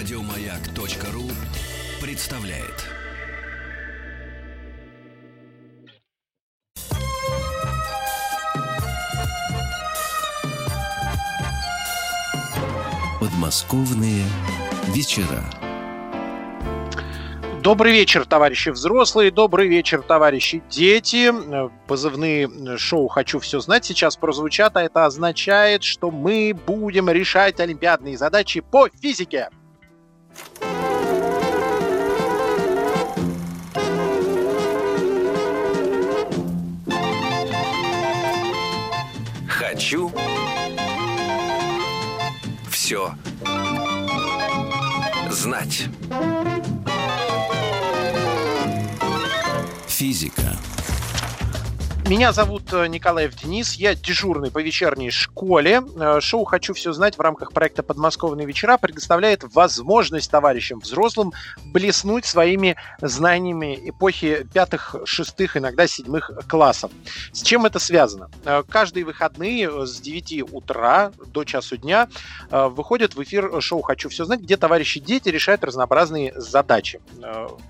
Радиомаяк.ру представляет. Подмосковные вечера. Добрый вечер, товарищи взрослые, добрый вечер, товарищи дети. Позывные шоу «Хочу все знать» сейчас прозвучат, а это означает, что мы будем решать олимпиадные задачи по физике. Хочу все знать. Физика. Меня зовут э, Николаев Денис, я дежурный по вечерней школе. Э, шоу «Хочу все знать» в рамках проекта «Подмосковные вечера» предоставляет возможность товарищам взрослым блеснуть своими знаниями эпохи пятых, шестых, иногда седьмых классов. С чем это связано? Э, каждые выходные с 9 утра до часу дня выходит в эфир шоу «Хочу все знать», где товарищи дети решают разнообразные задачи.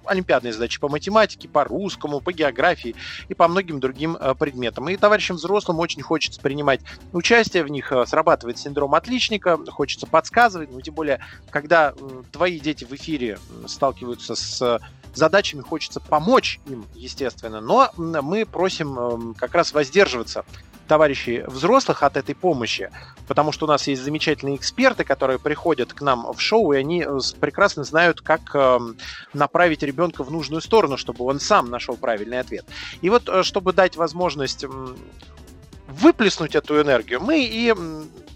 Олимпиадные задачи по математике, по русскому, по географии и по многим другим предметам. И товарищам взрослым очень хочется принимать участие в них, э, срабатывает синдром отличника, хочется подсказывать, ну, тем более, когда э, твои дети в эфире сталкиваются с задачами, хочется помочь им, естественно, но мы просим как раз воздерживаться товарищей взрослых от этой помощи, потому что у нас есть замечательные эксперты, которые приходят к нам в шоу, и они прекрасно знают, как эм, направить ребенка в нужную сторону, чтобы он сам нашел правильный ответ. И вот, э, чтобы дать возможность выплеснуть эту энергию, мы и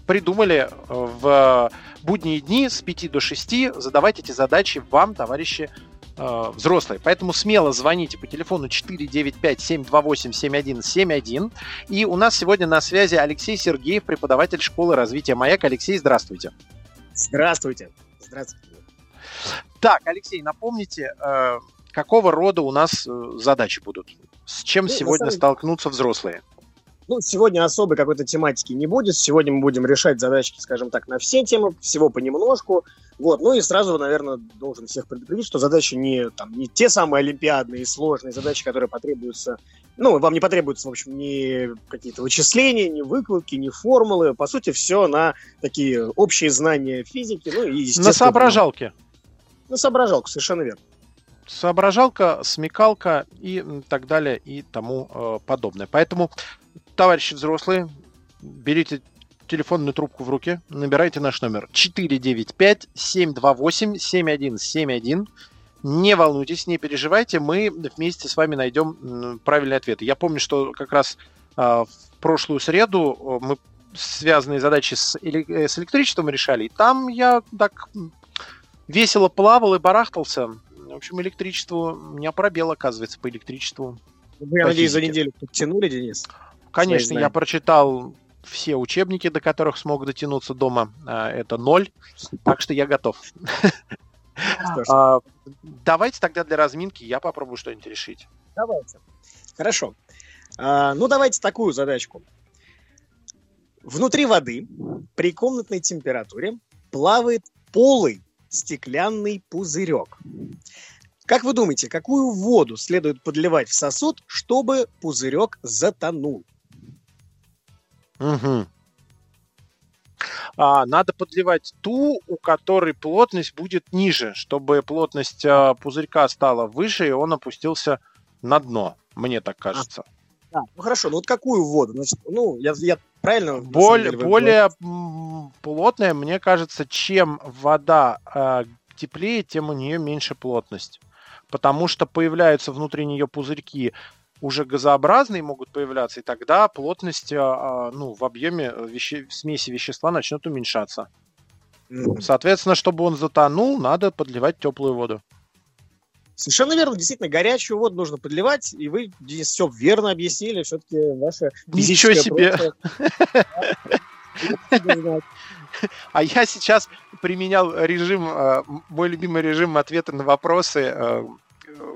придумали э, в будние дни с 5 до 6 задавать эти задачи вам, товарищи э, взрослые. Поэтому смело звоните по телефону 495-728-7171. И у нас сегодня на связи Алексей Сергеев, преподаватель школы развития «Маяк». Алексей, здравствуйте. Здравствуйте. Здравствуйте. Так, Алексей, напомните, э, какого рода у нас э, задачи будут? С чем ну, сегодня самом... столкнутся взрослые? Ну, сегодня особой какой-то тематики не будет. Сегодня мы будем решать задачки, скажем так, на все темы, всего понемножку. Вот, ну и сразу, наверное, должен всех предупредить, что задачи не, там, не те самые олимпиадные и сложные задачи, которые потребуются, ну, вам не потребуются, в общем, ни какие-то вычисления, ни выкладки, ни формулы. По сути, все на такие общие знания физики, ну и. На соображалке. На соображалку, совершенно верно. Соображалка, смекалка и так далее и тому э, подобное. Поэтому, товарищи взрослые, берите телефонную трубку в руки, набирайте наш номер 495-728-7171. Не волнуйтесь, не переживайте, мы вместе с вами найдем правильный ответ. Я помню, что как раз а, в прошлую среду мы связанные задачи с, э, с электричеством решали, и там я так весело плавал и барахтался. В общем, электричество не пробел, оказывается, по электричеству. Вы, я надеюсь, за неделю подтянули, Денис? Конечно, я прочитал все учебники, до которых смог дотянуться дома, а, это ноль. Так что я готов. А, давайте тогда для разминки я попробую что-нибудь решить. Давайте. Хорошо. А, ну, давайте такую задачку. Внутри воды при комнатной температуре плавает полый стеклянный пузырек. Как вы думаете, какую воду следует подливать в сосуд, чтобы пузырек затонул? Угу. А, надо подливать ту, у которой плотность будет ниже, чтобы плотность а, пузырька стала выше, и он опустился на дно. Мне так кажется. А, ну хорошо, ну вот какую воду? Значит, ну, я, я правильно... Более, деле, более плотная, мне кажется, чем вода э, теплее, тем у нее меньше плотность. Потому что появляются внутри нее пузырьки уже газообразные могут появляться, и тогда плотность а, а, ну, в объеме веще... смеси вещества начнет уменьшаться. Соответственно, чтобы он затонул, надо подливать теплую воду. Совершенно верно, действительно, горячую воду нужно подливать, и вы здесь все верно объяснили, все-таки ваше Ничего себе! А я сейчас применял режим, а, мой любимый режим ответа на вопросы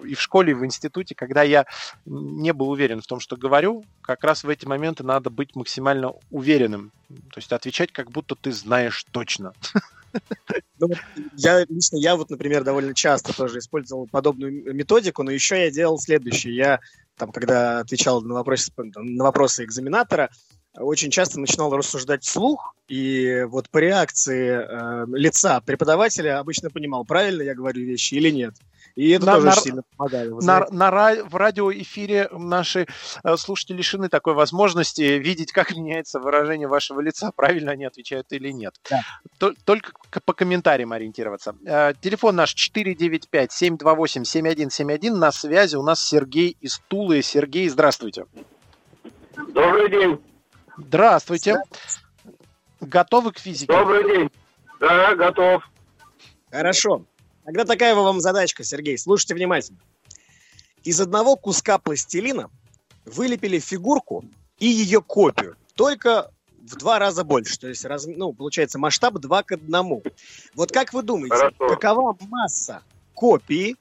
и в школе, и в институте, когда я не был уверен в том, что говорю, как раз в эти моменты надо быть максимально уверенным. То есть отвечать, как будто ты знаешь точно. Ну, я лично, я вот, например, довольно часто тоже использовал подобную методику, но еще я делал следующее. Я там, когда отвечал на вопросы, на вопросы экзаменатора, очень часто начинал рассуждать вслух, и вот по реакции э, лица преподавателя обычно понимал, правильно я говорю вещи или нет. И это на, тоже на, сильно помогает. На, на, в радиоэфире наши э, слушатели лишены такой возможности видеть, как меняется выражение вашего лица, правильно они отвечают или нет. Да. Только по комментариям ориентироваться. Э, телефон наш 495-728-7171. На связи у нас Сергей из Тулы. Сергей, здравствуйте. Добрый день. Здравствуйте. Готовы к физике? Добрый день. Да, готов. Хорошо. Тогда такая вам задачка, Сергей. Слушайте внимательно. Из одного куска пластилина вылепили фигурку и ее копию. Только в два раза больше. То есть, раз, ну, получается, масштаб 2 к 1. Вот как вы думаете, Хорошо. какова масса копии,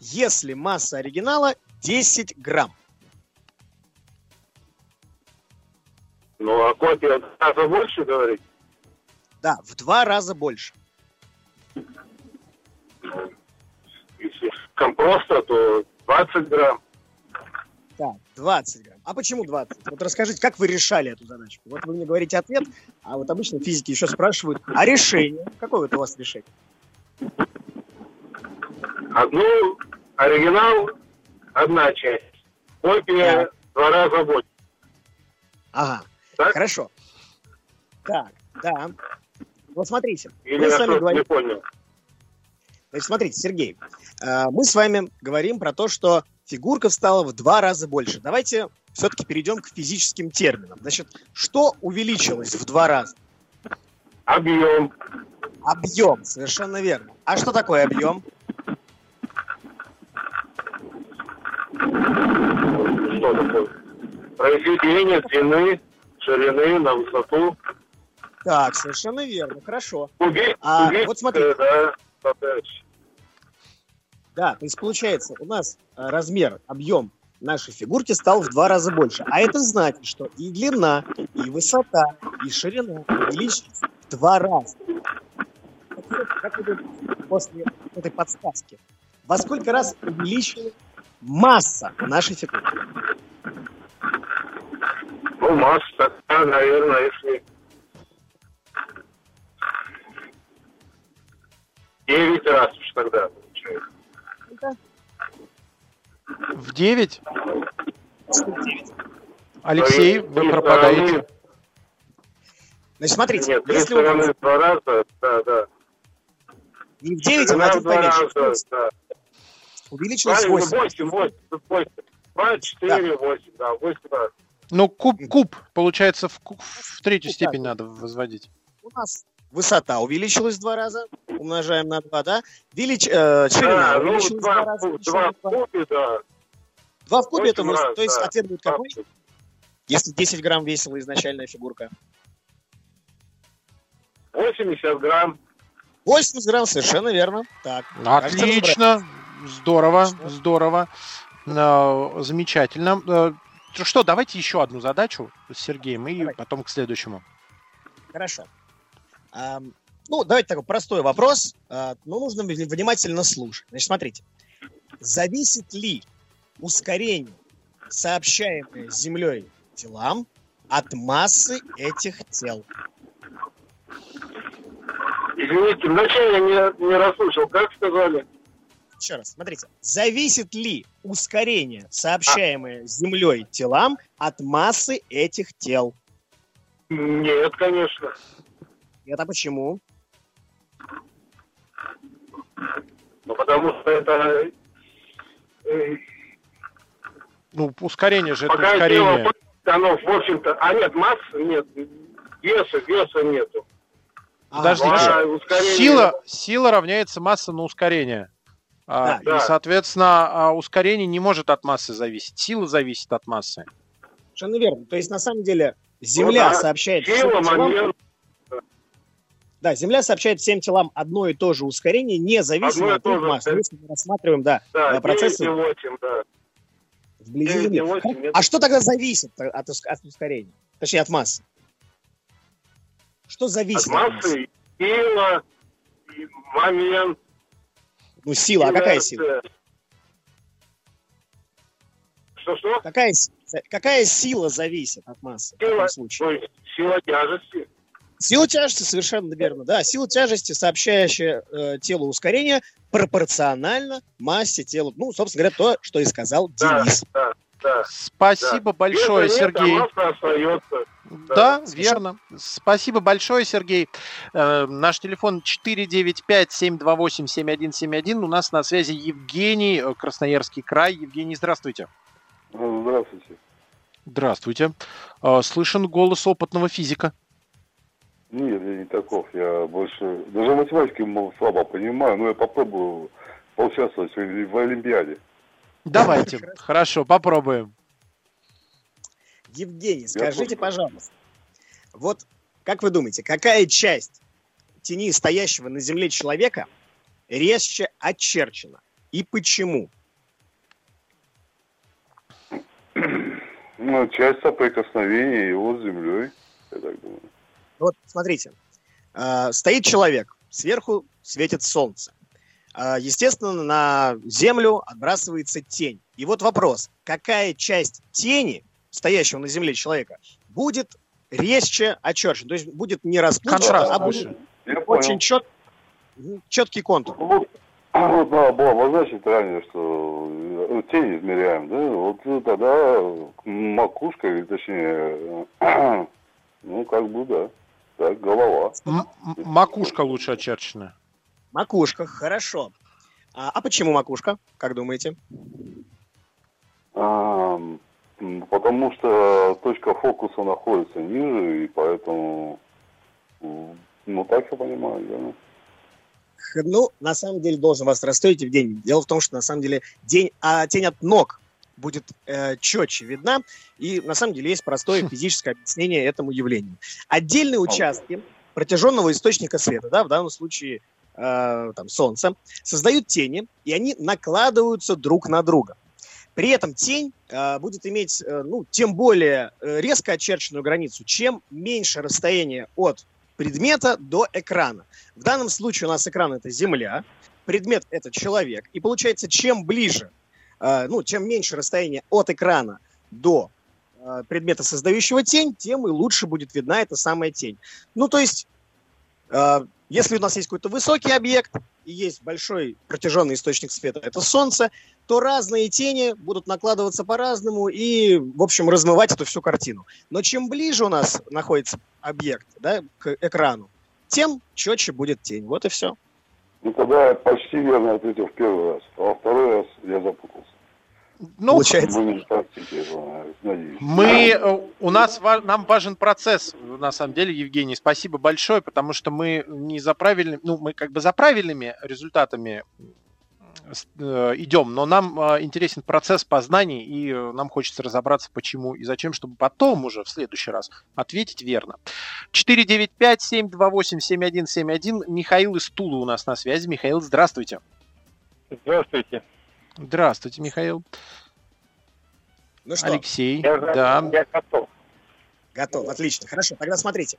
если масса оригинала 10 грамм? Ну, а копия в два раза больше, говорить? Да, в два раза больше. Если компроста, то 20 грамм. Так, 20 грамм. А почему 20? Вот расскажите, как вы решали эту задачку? Вот вы мне говорите ответ, а вот обычно физики еще спрашивают, а решение? Какое вот у вас решение? Одну оригинал, одна часть. Копия в два раза больше. Ага, так? хорошо. Так, да. Вот смотрите. Или мы с вами говорим... не понял. Значит, смотрите, Сергей, э, мы с вами говорим про то, что фигурка стала в два раза больше. Давайте все-таки перейдем к физическим терминам. Значит, что увеличилось в два раза? Объем. Объем, совершенно верно. А что такое объем? Что такое? Произведение длины, ширины на высоту. Так, совершенно верно, хорошо. Кубик, а, вот смотрите. Да, да, то есть получается, у нас э, размер, объем нашей фигурки стал в два раза больше. А это значит, что и длина, и высота, и ширина увеличились в два раза. Как вы после этой подсказки? Во сколько раз увеличилась масса нашей фигурки? Ну, масса, наверное, если 9 раз уж тогда получается. В 9? Алексей, вы пропадаете. Значит, смотрите, Нет, если у два раза, да, да. Не в 9, а на один поменьше. Раза, да. Увеличилось 8. 8, 8, 8. 2, 4, да. 8, да, 8 раз. Ну, куб, куб, получается, в, в третью ну, степень надо возводить. У нас высота увеличилась в два раза, умножаем на 2, да? Велич, э, ширина да, ну, увеличилась ну, в два раза. Два в кубе, да. Два в кубе, это, раз, то есть да. ответ будет какой? Если 10 грамм весила изначальная фигурка. 80 грамм. 80 грамм, совершенно верно. Так. Отлично. Здорово, здорово. Э, замечательно. Что, давайте еще одну задачу с Сергеем и Давай. потом к следующему. Хорошо. Ну, давайте такой простой вопрос, а, но нужно внимательно слушать. Значит, смотрите. Зависит ли ускорение, сообщаемое Землей телам, от массы этих тел? Извините, вначале я не, не расслышал. Как сказали? Еще раз, смотрите. Зависит ли ускорение, сообщаемое Землей телам, от массы этих тел? Нет, конечно. Это почему? Ну, потому что это... Э, ну, ускорение же это ускорение. Дело, оно, в общем-то... А нет, массы нет. Веса, веса нету. Подождите, а, ускорение... сила, сила равняется масса на ускорение. А, да. И, соответственно, а, ускорение не может от массы зависеть. Сила зависит от массы. Совершенно верно. То есть, на самом деле, Земля ну, да. сообщает... Сила, момент, да, Земля сообщает всем телам одно и то же ускорение, независимо от их масс. Если мы рассматриваем, да, да э, процессы 8, да. вблизи Земли. 8, а что тогда зависит от, от ускорения? Точнее, от массы. Что зависит от массы? От массы? сила, и момент. Ну, сила, а какая сила? Что-что? Какая, какая сила зависит от массы в Сила, таком случае? то есть сила тяжести. Сила тяжести, совершенно верно. Да, сила тяжести, сообщающая э, телу ускорение, пропорционально массе тела. Ну, собственно говоря, то, что и сказал Да, Денис. да, да. Спасибо большое, Веса нет, а Сергей. масса остается. Да, совершенно. верно. Спасибо большое, Сергей. Э, наш телефон 495-728-7171. У нас на связи Евгений, э, Красноярский край. Евгений, здравствуйте. Здравствуйте. Здравствуйте. Э, слышен голос опытного физика. Нет, я не таков. Я больше... Даже математики слабо понимаю, но я попробую поучаствовать в Олимпиаде. Давайте. Хорошо, попробуем. Евгений, скажите, пожалуйста, вот как вы думаете, какая часть тени стоящего на земле человека резче очерчена? И почему? Ну, часть соприкосновения его с землей, я так думаю. Вот смотрите, э, стоит человек, сверху светит солнце. Э, Естественно, на землю отбрасывается тень. И вот вопрос, какая часть тени, стоящего на земле человека, будет резче очерчена? То есть будет не расплывчато, Контраст а будет Я очень чет... четкий контур. Вот, вот надо было обозначить ранее, что э, тень измеряем, да? Вот тогда макушка, или точнее, ну, как бы, да. Так, голова. М- макушка лучше очерчена. Макушка, хорошо. А, а почему макушка, как думаете? М, потому что точка фокуса находится ниже, и поэтому, ну, так я понимаю, да. Ну, на самом деле, должен вас расстроить, Евгений. Дело в том, что на самом деле день, а тень от ног будет э, четче видна, и на самом деле есть простое физическое объяснение этому явлению. Отдельные участки протяженного источника света, да, в данном случае э, там, солнца, создают тени, и они накладываются друг на друга. При этом тень э, будет иметь, э, ну, тем более э, резко очерченную границу, чем меньше расстояние от предмета до экрана. В данном случае у нас экран это Земля, предмет это человек. И получается, чем ближе, э, ну, чем меньше расстояние от экрана до э, предмета, создающего тень, тем и лучше будет видна эта самая тень. Ну, то есть, э, если у нас есть какой-то высокий объект и есть большой протяженный источник света, это Солнце, то разные тени будут накладываться по-разному и, в общем, размывать эту всю картину. Но чем ближе у нас находится объект да, к экрану, тем четче будет тень. Вот и все. Ну, тогда я почти верно ответил в первый раз, а во второй раз я запутался. Ну, Получается. Мы э, у нас, нам важен процесс, на самом деле, Евгений, спасибо большое, потому что мы не за правильным, ну, мы как бы за правильными результатами с- э, идем, но нам э, интересен процесс познаний, и э, нам хочется разобраться, почему и зачем, чтобы потом уже в следующий раз ответить верно. 495-728-7171. Михаил из Тулы у нас на связи. Михаил, здравствуйте. Здравствуйте. Здравствуйте, Михаил. Ну что, Алексей. Я, Да. я готов. готов. Отлично. Хорошо. Тогда смотрите.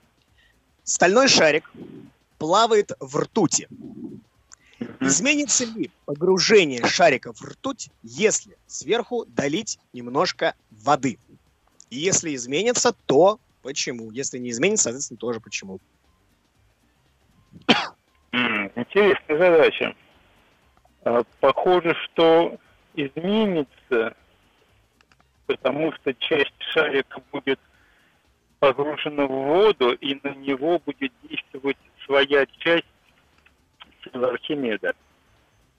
Стальной шарик плавает в ртути. Изменится ли погружение шарика в ртуть, если сверху долить немножко воды? И если изменится, то почему? Если не изменится, соответственно, тоже почему. Интересная задача. А, Похоже, что изменится, потому что часть шарика будет погружена в воду, и на него будет действовать своя часть силы Архимеда.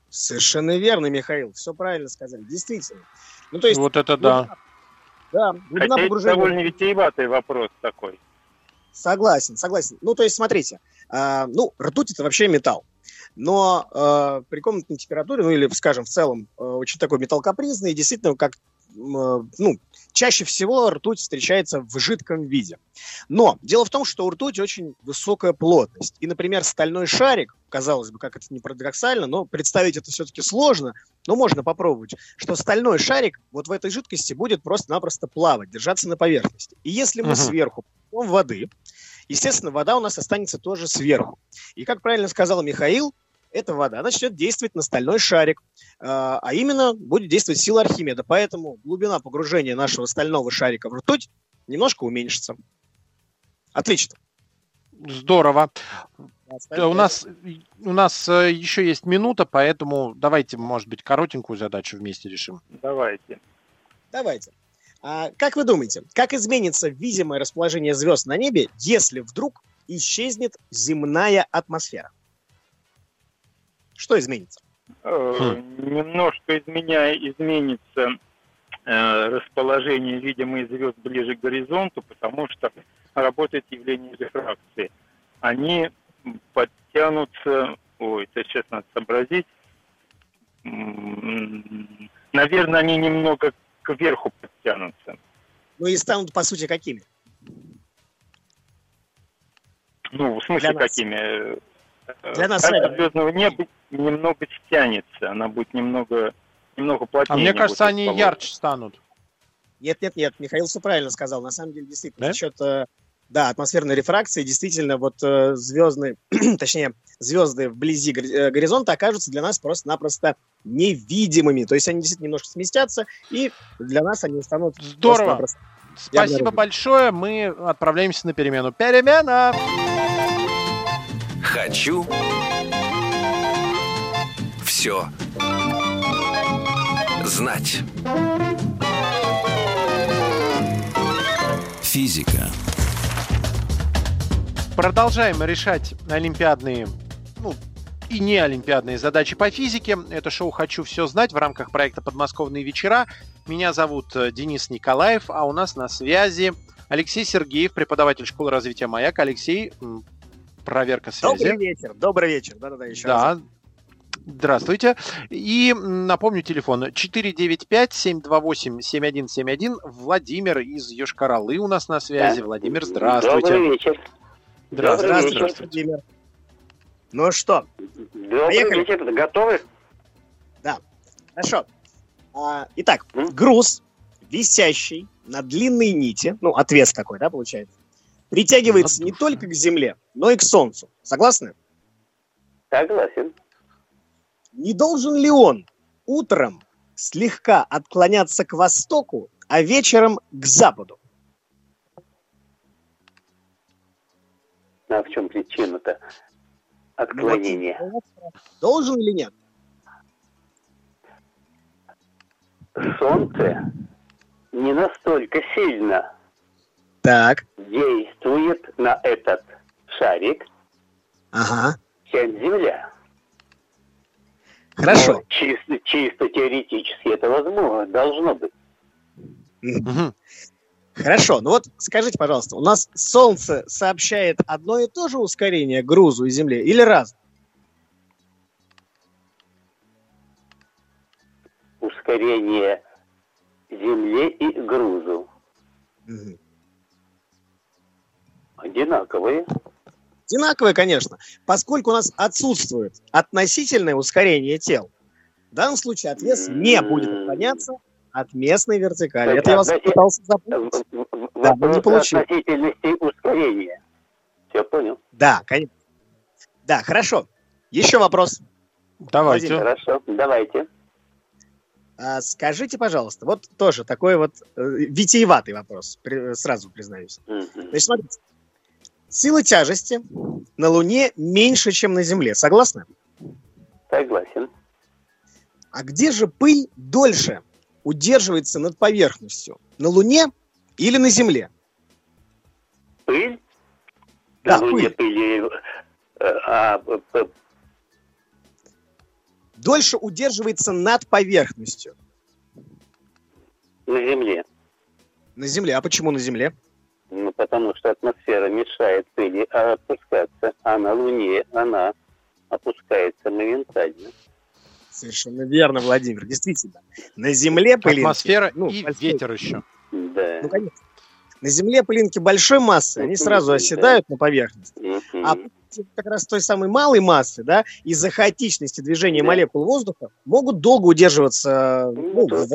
Совершенно верно, Михаил. Все правильно сказали. Действительно. Ну, то есть, Вот это да. да, глубина Хотя это погружения... довольно витиеватый вопрос такой. Согласен, согласен. Ну, то есть, смотрите, а, ну, ртуть это вообще металл. Но э, при комнатной температуре, ну или, скажем, в целом, э, очень такой металл капризный, и действительно, как, э, ну, чаще всего ртуть встречается в жидком виде. Но дело в том, что у ртути очень высокая плотность. И, например, стальной шарик, казалось бы, как это не парадоксально, но представить это все-таки сложно, но можно попробовать, что стальной шарик вот в этой жидкости будет просто-напросто плавать, держаться на поверхности. И если мы Мгм. сверху воды, естественно, вода у нас останется тоже сверху. И, как правильно сказал Михаил, эта вода начнет действовать на стальной шарик, а а именно будет действовать сила Архимеда. Поэтому глубина погружения нашего стального шарика в ртуть немножко уменьшится. Отлично. Здорово. У нас, у нас э, еще есть минута, поэтому давайте, может быть, коротенькую задачу вместе решим. Давайте. Давайте. А, как вы думаете, как изменится видимое расположение звезд на небе, если вдруг исчезнет земная атмосфера? Что изменится? Э, Немножко изменя, изменится э, расположение видимых звезд ближе к горизонту, потому что работает явление рефракции. Они подтянутся, ой, это сейчас надо сообразить, наверное, они немного кверху подтянутся. Ну и станут, по сути, какими? Ну, в смысле, какими? Для нас Карта звездного неба немного стянется, она будет немного, немного плотнее. А мне кажется, они расположена. ярче станут. Нет, нет, нет, Михаил все правильно сказал. На самом деле, действительно, Да? за счет э, да, атмосферной рефракции, действительно, вот э, звездные, точнее, звезды вблизи э, горизонта окажутся для нас просто-напросто невидимыми. То есть они действительно немножко сместятся, и для нас они станут Здорово. Спасибо большое. Мы отправляемся на перемену. Перемена! Хочу все знать. Физика. Продолжаем решать олимпиадные, ну, и не олимпиадные задачи по физике. Это шоу «Хочу все знать» в рамках проекта «Подмосковные вечера». Меня зовут э, Денис Николаев, а у нас на связи Алексей Сергеев, преподаватель школы развития «Маяк». Алексей, проверка связи. Добрый вечер, добрый вечер. Да-да-да, еще раз. Да. Здравствуйте. И напомню телефон 495-728-7171. Владимир из Йошкар-Олы у нас на связи. Владимир, здравствуйте. Добрый вечер. Здравствуйте. Добрый Здравствуйте, вечер. Владимир. Ну что, Добрый Поехали. вечер. Готовы? Хорошо. А, итак, М? груз, висящий на длинной нити, ну, отвес такой, да, получается, притягивается не только к Земле, но и к Солнцу. Согласны? Согласен. Не должен ли он утром слегка отклоняться к востоку, а вечером к западу? А в чем причина-то отклонения? Ну, вот, Должен или нет? Солнце не настолько сильно Так, действует на этот шарик, ага, чем Земля. хорошо. Но чисто, чисто теоретически это возможно, должно быть. Хорошо, ну вот скажите, пожалуйста, у нас Солнце сообщает одно и то же ускорение грузу и Земле или раз? Ускорение Земле и грузу. Одинаковые. Одинаковое, конечно, поскольку у нас отсутствует относительное ускорение тел. В данном случае отвес не будет отклоняться от местной вертикали. То Это я вас есть пытался запомнить. Да, но не получилось. относительности ускорения. Все понял? Да, конечно. Да, хорошо. Еще вопрос. Давайте. Владимир. Хорошо, давайте. А, скажите, пожалуйста, вот тоже такой вот э, витиеватый вопрос, при- сразу признаюсь. Мгм. Значит, смотрите. Сила тяжести на Луне меньше, чем на Земле. Согласны? Согласен. А где же пыль дольше удерживается над поверхностью? На Луне или на Земле? Пыль? Да, На Луне пыль. пыли, э, а, Дольше удерживается над поверхностью. на Земле. На Земле. А почему на Земле? Ну, потому что атмосфера мешает пыли опускаться, а на Луне она опускается моментально. Совершенно верно, Владимир. Действительно. На Земле пылинки... Атмосфера ну, и большой- ветер еще. Да. Ну, конечно. На Земле пылинки большой массы, они сразу Да. оседают на поверхность. А как раз той самой малой массы, да, из-за хаотичности движения Да. молекул воздуха могут долго удерживаться ну, Ну, в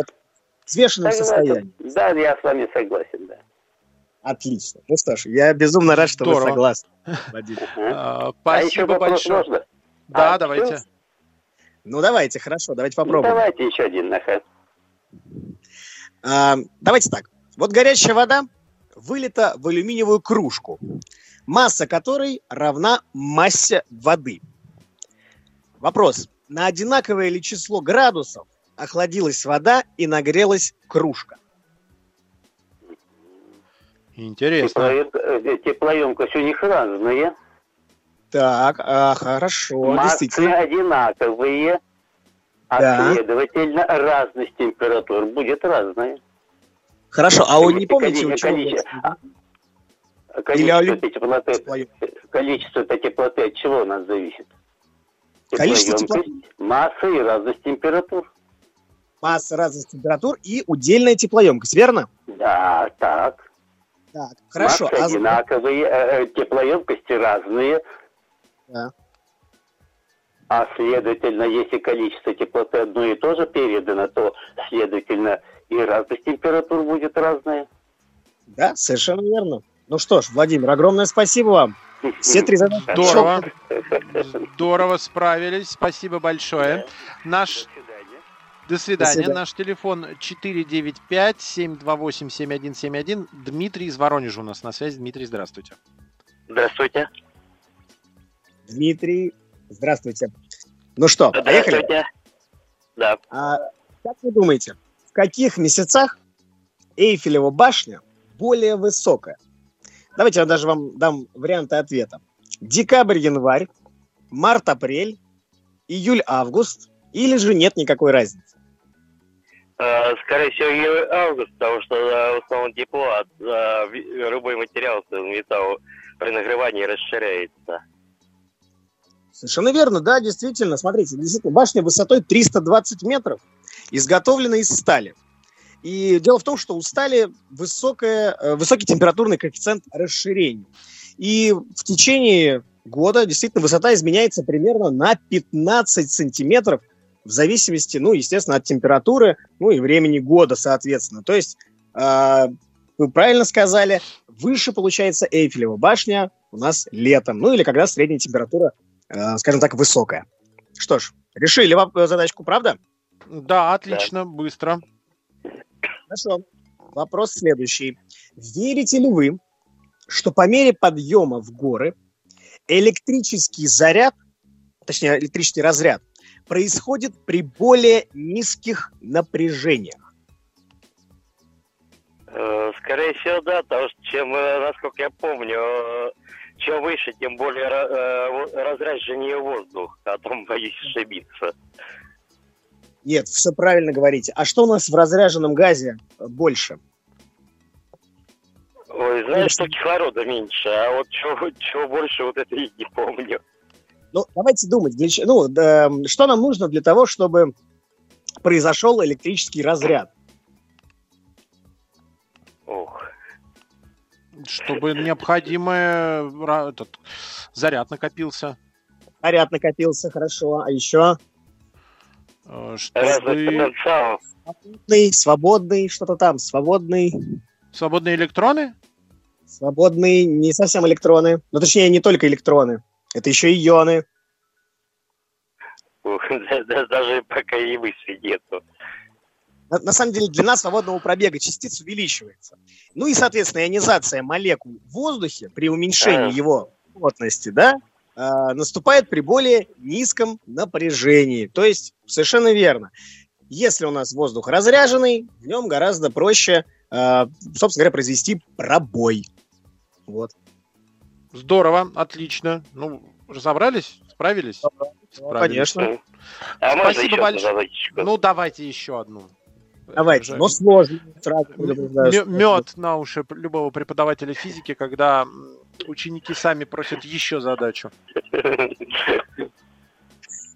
взвешенном состоянии. Да, я с вами согласен, да. Отлично. Ну что ж, я безумно рад, что Здорово. вы согласны, Вадим. Мгм. А, А еще Спасибо большое. Да, А, давайте. Ну давайте, хорошо, давайте Ну, попробуем. давайте еще один наха. А, давайте так. Вот горячая вода вылита в алюминиевую кружку, масса которой равна массе воды. Вопрос. На одинаковое ли число градусов охладилась вода и нагрелась кружка? Интересно. Э, Теплоемкость у них разные. Так, а, хорошо, Массы действительно. одинаковые. А Да. следовательно, разность температур будет разная. Хорошо, а вы не помните, у чего а, Или Количество теплоты, количество теплоты от чего у нас зависит? Количество Теплоемкость, масса и разность температур. масса разных температур и удельная теплоемкость, верно? Да, так. Так, хорошо. Массы а одинаковые, э, э, теплоемкости разные. Да. А следовательно, если количество теплоты одно и то же передано, то, следовательно, и разность температур будет разная. Да, совершенно верно. Ну что ж, Владимир, огромное спасибо вам. Все три задачи. Здорово. Здорово справились. Спасибо большое. Наш до свидания. свидания. Наш телефон 495-728-7171. Дмитрий из Воронежа у нас на связи. Дмитрий, здравствуйте. Здравствуйте. Дмитрий, здравствуйте. Ну что, поехали? Да. А, как вы думаете, в каких месяцах Эйфелева башня более высокая? Давайте я даже вам дам варианты ответа. Декабрь-январь, март-апрель, июль-август или же нет никакой разницы? Э, Скорее всего, июль, август, потому что э, в основном тепло э, ви- любой материал, металл при нагревании расширяется. Совершенно верно, да, действительно. Смотрите, действительно, башня высотой 320 метров, изготовлена из стали. И дело в том, что у стали высокая, высокий температурный коэффициент расширения. И в течение года действительно высота изменяется примерно на 15 сантиметров в зависимости, ну, естественно, от температуры, ну и времени года, соответственно. То есть, э, вы правильно сказали, выше получается Эйфелева башня у нас летом, ну или когда средняя температура э, скажем так, высокая. Что ж, решили задачку, правда? Да, отлично, быстро. Хорошо. Вопрос следующий. Верите ли вы, что по мере подъема в горы электрический заряд, точнее, электрический разряд, происходит при более низких напряжениях? Э, Скорее всего, да, потому что чем, э, насколько я помню, э, чем выше, тем более разряженнее воздух, а там боюсь ошибиться. Нет, все правильно говорите. А что у нас в разряженном газе больше? Ой, знаешь, что кислорода меньше, а вот чего, чего больше, вот это я не помню. Ну, давайте думать. для ну, да, что нам нужно для того, чтобы произошел электрический разряд? Ох. Чтобы необходимый этот, заряд накопился. Заряд накопился, хорошо. А еще Э, Чтобы потенциалов. свободный, свободный, что-то там, свободный, свободные электроны? свободный, не совсем электроны. Ну, точнее, не только электроны. Это еще и ионы. Даже пока и мысли нету. На, на самом деле, длина свободного пробега частиц увеличивается. Ну и, соответственно, ионизация молекул в воздухе при уменьшении А. его плотности, да, а, наступает при более низком напряжении. То есть, совершенно верно. Если у нас воздух разряженный, в нем гораздо проще, а, собственно говоря, произвести пробой. Вот. Здорово, отлично. Ну, разобрались? Справились? Справились. конечно. А Спасибо большое. Ну, давайте еще одну. Давайте. Уже Но сложно. Предупреждаю, что- Мед на уши любого преподавателя физики, когда ученики сами просят еще задачу.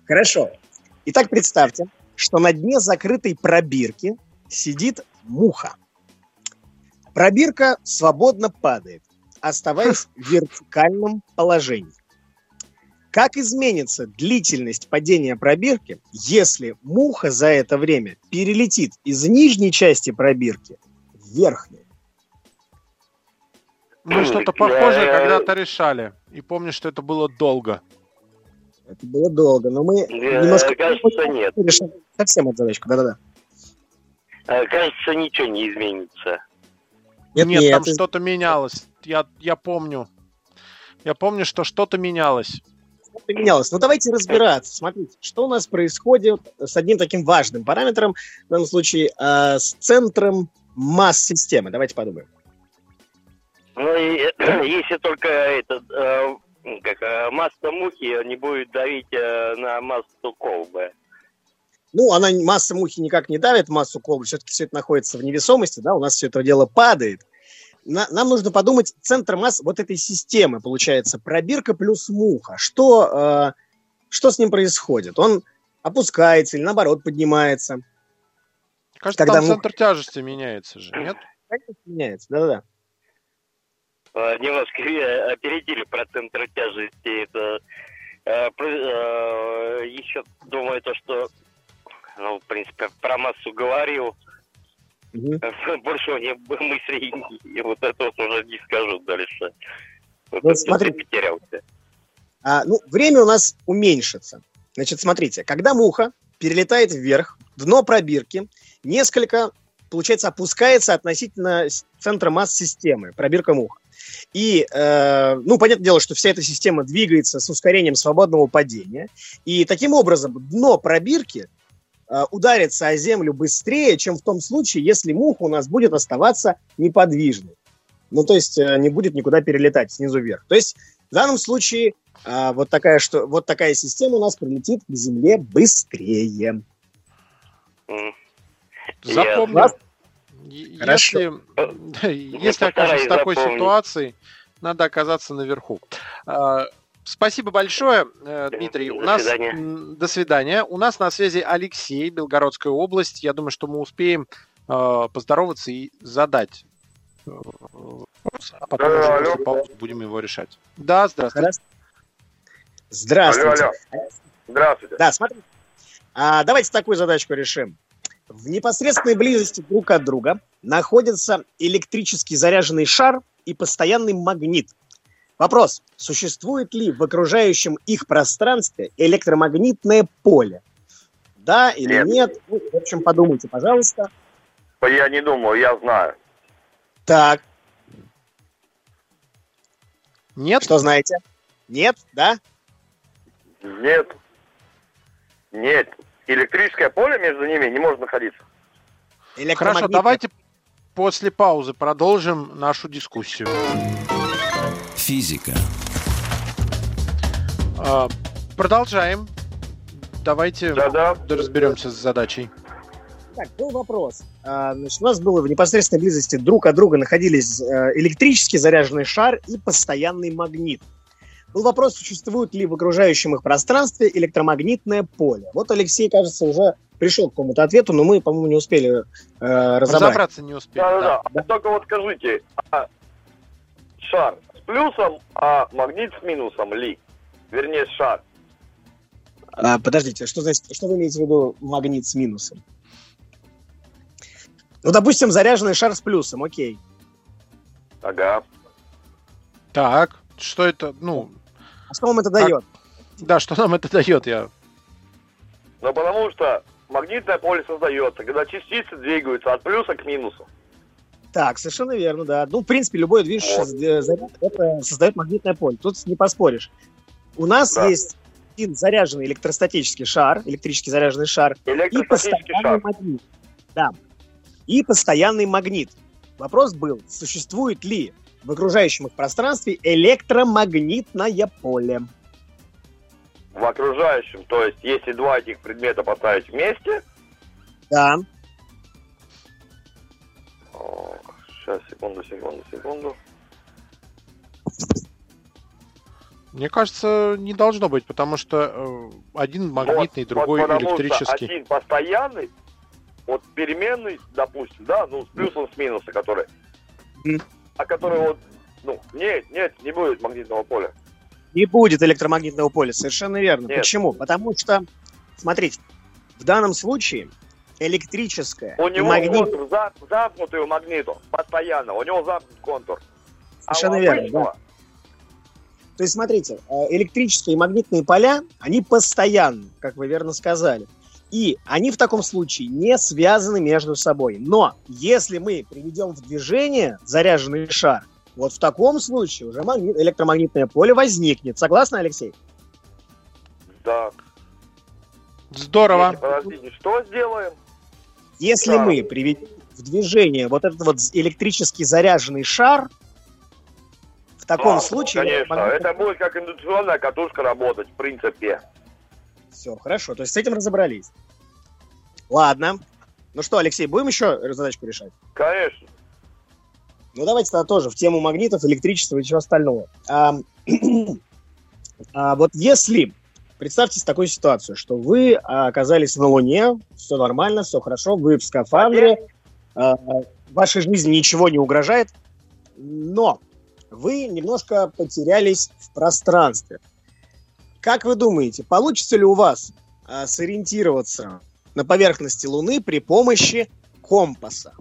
Хорошо. Итак, представьте, что на дне закрытой пробирки сидит муха. Пробирка свободно падает, оставаясь в вертикальном положении. Как изменится длительность падения пробирки, если муха за это время перелетит из нижней части пробирки в верхнюю? Мы что-то похожее когда-то решали. И помню, что это было долго. Это было долго, но мы Э, немножко... Кажется, нет. решили совсем эту задачку, да-да-да. Э, Кажется, ничего не изменится. Нет, Нет, нет, там из- что-то менялось. Я, я помню. Я помню, что что-то менялось. что-то менялось. Ну, давайте разбираться. Смотрите, что у нас происходит с одним таким важным параметром, в данном случае э, с центром масс системы. Давайте подумаем. Ну, если только этот, э, как, э, масса мухи не будет давить э, на массу колбы. Ну, она масса мухи никак не давит массу колбы, все-таки все это находится в невесомости, да, у нас все это дело падает. На- нам нужно подумать, центр масс вот этой системы, получается, пробирка плюс муха. Что, э, что с ним происходит? Он опускается или, наоборот, поднимается? Кажется, Когда там мы- центр тяжести меняется же, нет? Конечно, меняется, да-да-да. Э, Немножко опередили про центр тяжести. Это, э, э, еще думаю то, что, ну, в принципе, про массу говорил. Мгм. Больше у меня мыслей, и вот это вот уже не скажу дальше. Вот Ну, смотри. потерялся. А, ну, время у нас уменьшится. Значит, смотрите, когда муха перелетает вверх, дно пробирки несколько, получается, опускается относительно центра масс системы, пробирка муха. И, э, ну, понятное дело, что вся эта система двигается с ускорением свободного падения. И таким образом дно пробирки ударится о землю быстрее, чем в том случае, если муха у нас будет оставаться неподвижной. Ну, то есть э, не будет никуда перелетать снизу вверх. То есть в данном случае а, вот, такая, что, вот такая система у нас прилетит к Земле быстрее. Вас- Хорошо. Если, если окажемся в такой запомнить. ситуации, надо оказаться наверху. Спасибо большое, э, Дмитрий. У До нас свидания. до свидания. У нас на связи Алексей, Белгородская область. Я думаю, что мы успеем э, поздороваться и задать э, вопрос, а потом Да, уже алло. после паузы будем его решать. Да, здравствуйте. Здравствуйте. Алло, алло. Здравствуйте. Да, смотрите. А, давайте такую задачку решим. В непосредственной близости друг от друга находится электрически заряженный шар и постоянный магнит. Вопрос. Существует ли в окружающем их пространстве электромагнитное поле? Да или Нет. нет? Ну, в общем, подумайте, пожалуйста. Я не думаю, я знаю. Так, Нет? что знаете? Нет? Да? Нет. Нет. Электрическое поле между ними не может находиться. Хорошо, давайте после паузы продолжим нашу дискуссию. Физика. А, Продолжаем. Давайте Да-да. разберемся с задачей. Так, был вопрос. А, Значит, у нас было в непосредственной близости друг от друга находились э, электрически заряженный шар и постоянный магнит. Был вопрос, существует ли в окружающем их пространстве электромагнитное поле. Вот Алексей, кажется, уже пришел к какому-то ответу, но мы, по-моему, не успели э, разобрать. Разобраться не успели. Да-да-да. да. А Только вот скажите, а шар плюсом, а магнит с минусом ли? Вернее, шар. А, подождите, что, значит, что вы имеете в виду магнит с минусом? Ну, допустим, заряженный шар с плюсом, окей. Ага. Так, что это, ну, А что вам это Как? дает? да, что нам это дает, я... Ну, потому что магнитное поле создается, когда частицы двигаются от плюса к минусу. Так, совершенно верно, да. Ну, в принципе, любой движущийся э, заряд это создает магнитное поле. Тут не поспоришь. У нас Да. есть один заряженный электростатический шар, электрически заряженный шар, и постоянный шар. магнит. Да. И постоянный магнит. Вопрос был, существует ли в окружающем их пространстве электромагнитное поле? В окружающем, то есть, если два этих предмета поставить вместе, Да. Сейчас, секунду, секунду, секунду. Мне кажется, не должно быть, потому что э, один магнитный, Вот, другой вот электрический. Один постоянный, вот переменный, допустим, да, ну, с плюсом, с минусом, который. А который вот, ну, нет, нет, не будет магнитного поля. Не будет электромагнитного поля, совершенно верно. Нет. Почему? Потому что, смотрите, в данном случае электрическое У него магнит... контур за- замкнутый у магниту, постоянно, у него замкнут контур. Совершенно а верно, обычного То есть, смотрите, э, электрические и магнитные поля, они постоянны, как вы верно сказали. И они в таком случае не связаны между собой. Но если мы приведем в движение заряженный шар, вот в таком случае уже магнит- электромагнитное поле возникнет. Согласны, Алексей? Да. Здорово. Подождите, что сделаем? Если Да. мы приведем в движение вот этот вот электрически заряженный шар, в таком Да, случае... Конечно, это будет как индукционная катушка работать, в принципе. Все, хорошо. То есть с этим разобрались. Ладно. Ну что, Алексей, будем еще задачку решать? Конечно. Ну, давайте тогда тоже в тему магнитов, электричества и всего остального. А, а вот если, представьте такую ситуацию, что вы а, оказались на Луне, все нормально, все хорошо, вы в скафандре, а, вашей жизни ничего не угрожает, но вы немножко потерялись в пространстве. Как вы думаете, получится ли у вас а, сориентироваться на поверхности Луны при помощи компаса?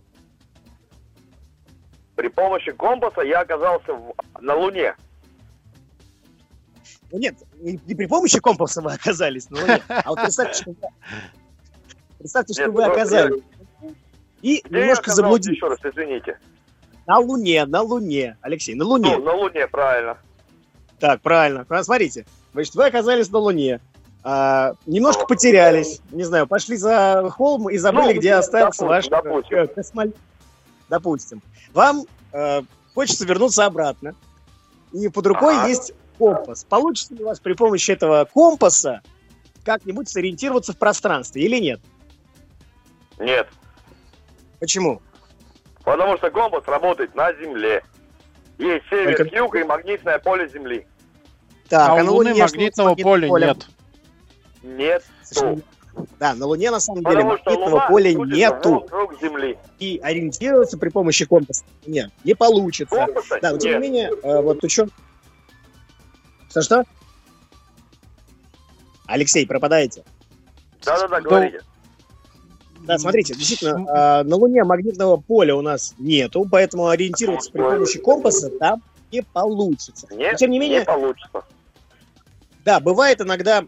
При помощи компаса я оказался в- на Луне. Ну нет, не, не при помощи компаса вы оказались на Луне, а вот представьте, что вы, представьте, что Нет, вы ну, оказались и Где немножко заблудились. Еще раз, извините. На Луне, на Луне, Алексей, на Луне. Ну, на Луне, правильно. Так, правильно. Смотрите, значит, вы оказались на Луне, а, немножко потерялись, не знаю, пошли за холм и забыли, Ну, где остался ваш допустим, допустим. э, космолет. Допустим. Вам э, хочется вернуться обратно, и под рукой Ага. есть компас. Получится ли у вас при помощи этого компаса как-нибудь сориентироваться в пространстве или нет? Нет. Почему? Потому что компас работает на Земле. Есть север, Только- юг и магнитное поле Земли. Так, а на у Луны магнитного поля полем? нет. Нет. Совершенно- Да, на Луне на самом деле Потому что магнитного Луна поля нету. вокруг Земли. И ориентироваться при помощи компаса нет, не получится. Компаса Да, но тем не менее, э, вот учет... Что, что? Алексей, пропадаете. Да-да-да, Да, говорите. Да, смотрите, действительно, э, на Луне магнитного поля у нас нету, поэтому ориентироваться при помощи компаса там не получится. Но, Нет, тем не менее, получится. да, бывает иногда,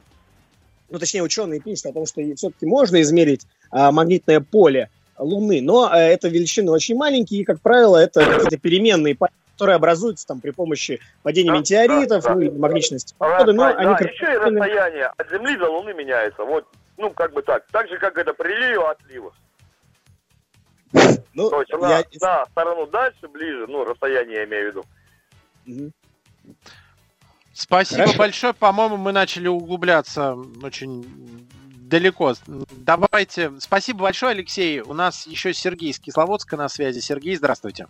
ну, точнее, ученые пишут о том, что все-таки можно измерить а, магнитное поле Луны, но а, это величины очень маленькие, и, как правило, это какие-то переменные, которые образуются там при помощи падения Да, метеоритов, да, да. ну, или магничности Да, погоды, но да, они да, еще и расстояние от Земли до Луны меняется. Вот, ну, как бы так. Так же, как это прилива, отлива. Ну, То есть на, я- на сторону дальше, ближе, ну, расстояние я имею в виду. Мгм. Спасибо Хорошо. большое. По-моему, мы начали углубляться очень далеко. Давайте. Спасибо большое, Алексей. У нас еще Сергей из Кисловодска на связи. Сергей, здравствуйте.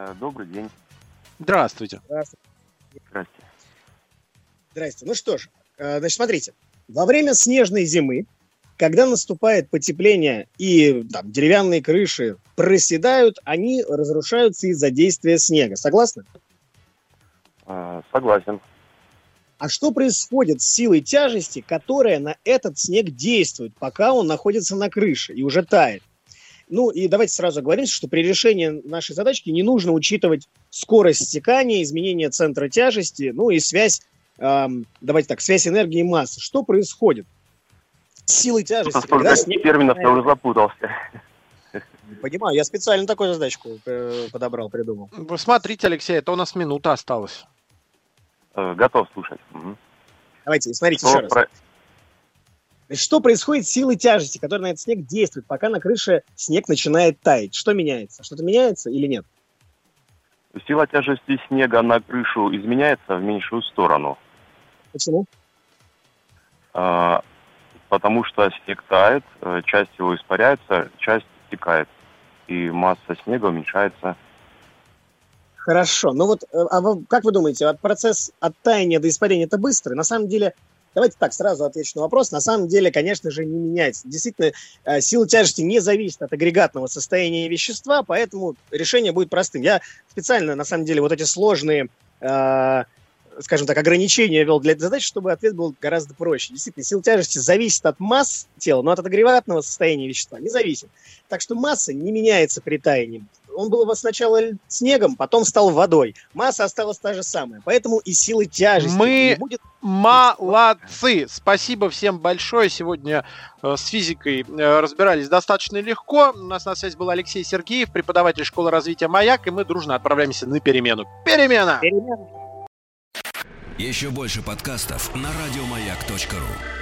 Э, Добрый день. Здравствуйте. Здравствуйте. Здрасте. Здрасте. Ну что ж, э, значит, смотрите. Во время снежной зимы, когда наступает потепление и там, деревянные крыши проседают, они разрушаются из-за действия снега. Согласны? Э, Согласен. А что происходит с силой тяжести, которая на этот снег действует, пока он находится на крыше и уже тает? Ну и давайте сразу говорим, что при решении нашей задачки не нужно учитывать скорость стекания, изменение центра тяжести, ну и связь, эм, давайте так, связь энергии и массы. Что происходит с силой тяжести, Столько когда снег... терминов я уже запутался. Понимаю, я специально такую задачку э, подобрал, придумал. Вы смотрите, Алексей, это у нас минута осталась. Э, Готов слушать. Мгм. Давайте, смотрите Что еще раз. Значит, что происходит с силой тяжести, которая на этот снег действует, пока на крыше снег начинает таять? Что меняется? Что-то меняется или нет? Сила тяжести снега на крышу изменяется в меньшую сторону, Почему? э, потому что снег тает, э, часть его испаряется, часть стекает, и масса снега уменьшается. Хорошо. Ну вот, э, а вы- как вы думаете, процесс от таяния до испарения это быстрый? На самом деле, давайте так, сразу отвечу на вопрос. На самом деле, конечно же, не меняется. Действительно, э, сила тяжести не зависит от агрегатного состояния вещества, поэтому решение будет простым. Я специально, на самом деле, вот эти сложные, э, скажем так, ограничения вел для задачи, чтобы ответ был гораздо проще. Действительно, сила тяжести зависит от масс тела, но от агрегатного состояния вещества не зависит. Так что масса не меняется при таянии. Он был сначала снегом, потом стал водой. Масса осталась та же самая. Поэтому и силы тяжести Мы не будет. молодцы. Спасибо всем большое. Сегодня э, с физикой э, разбирались достаточно легко. У нас на связи был Алексей Сергеев, преподаватель школы развития «Маяк», и мы дружно отправляемся на перемену. Перемена! Перемена. Еще больше подкастов на радиомаяк.ру.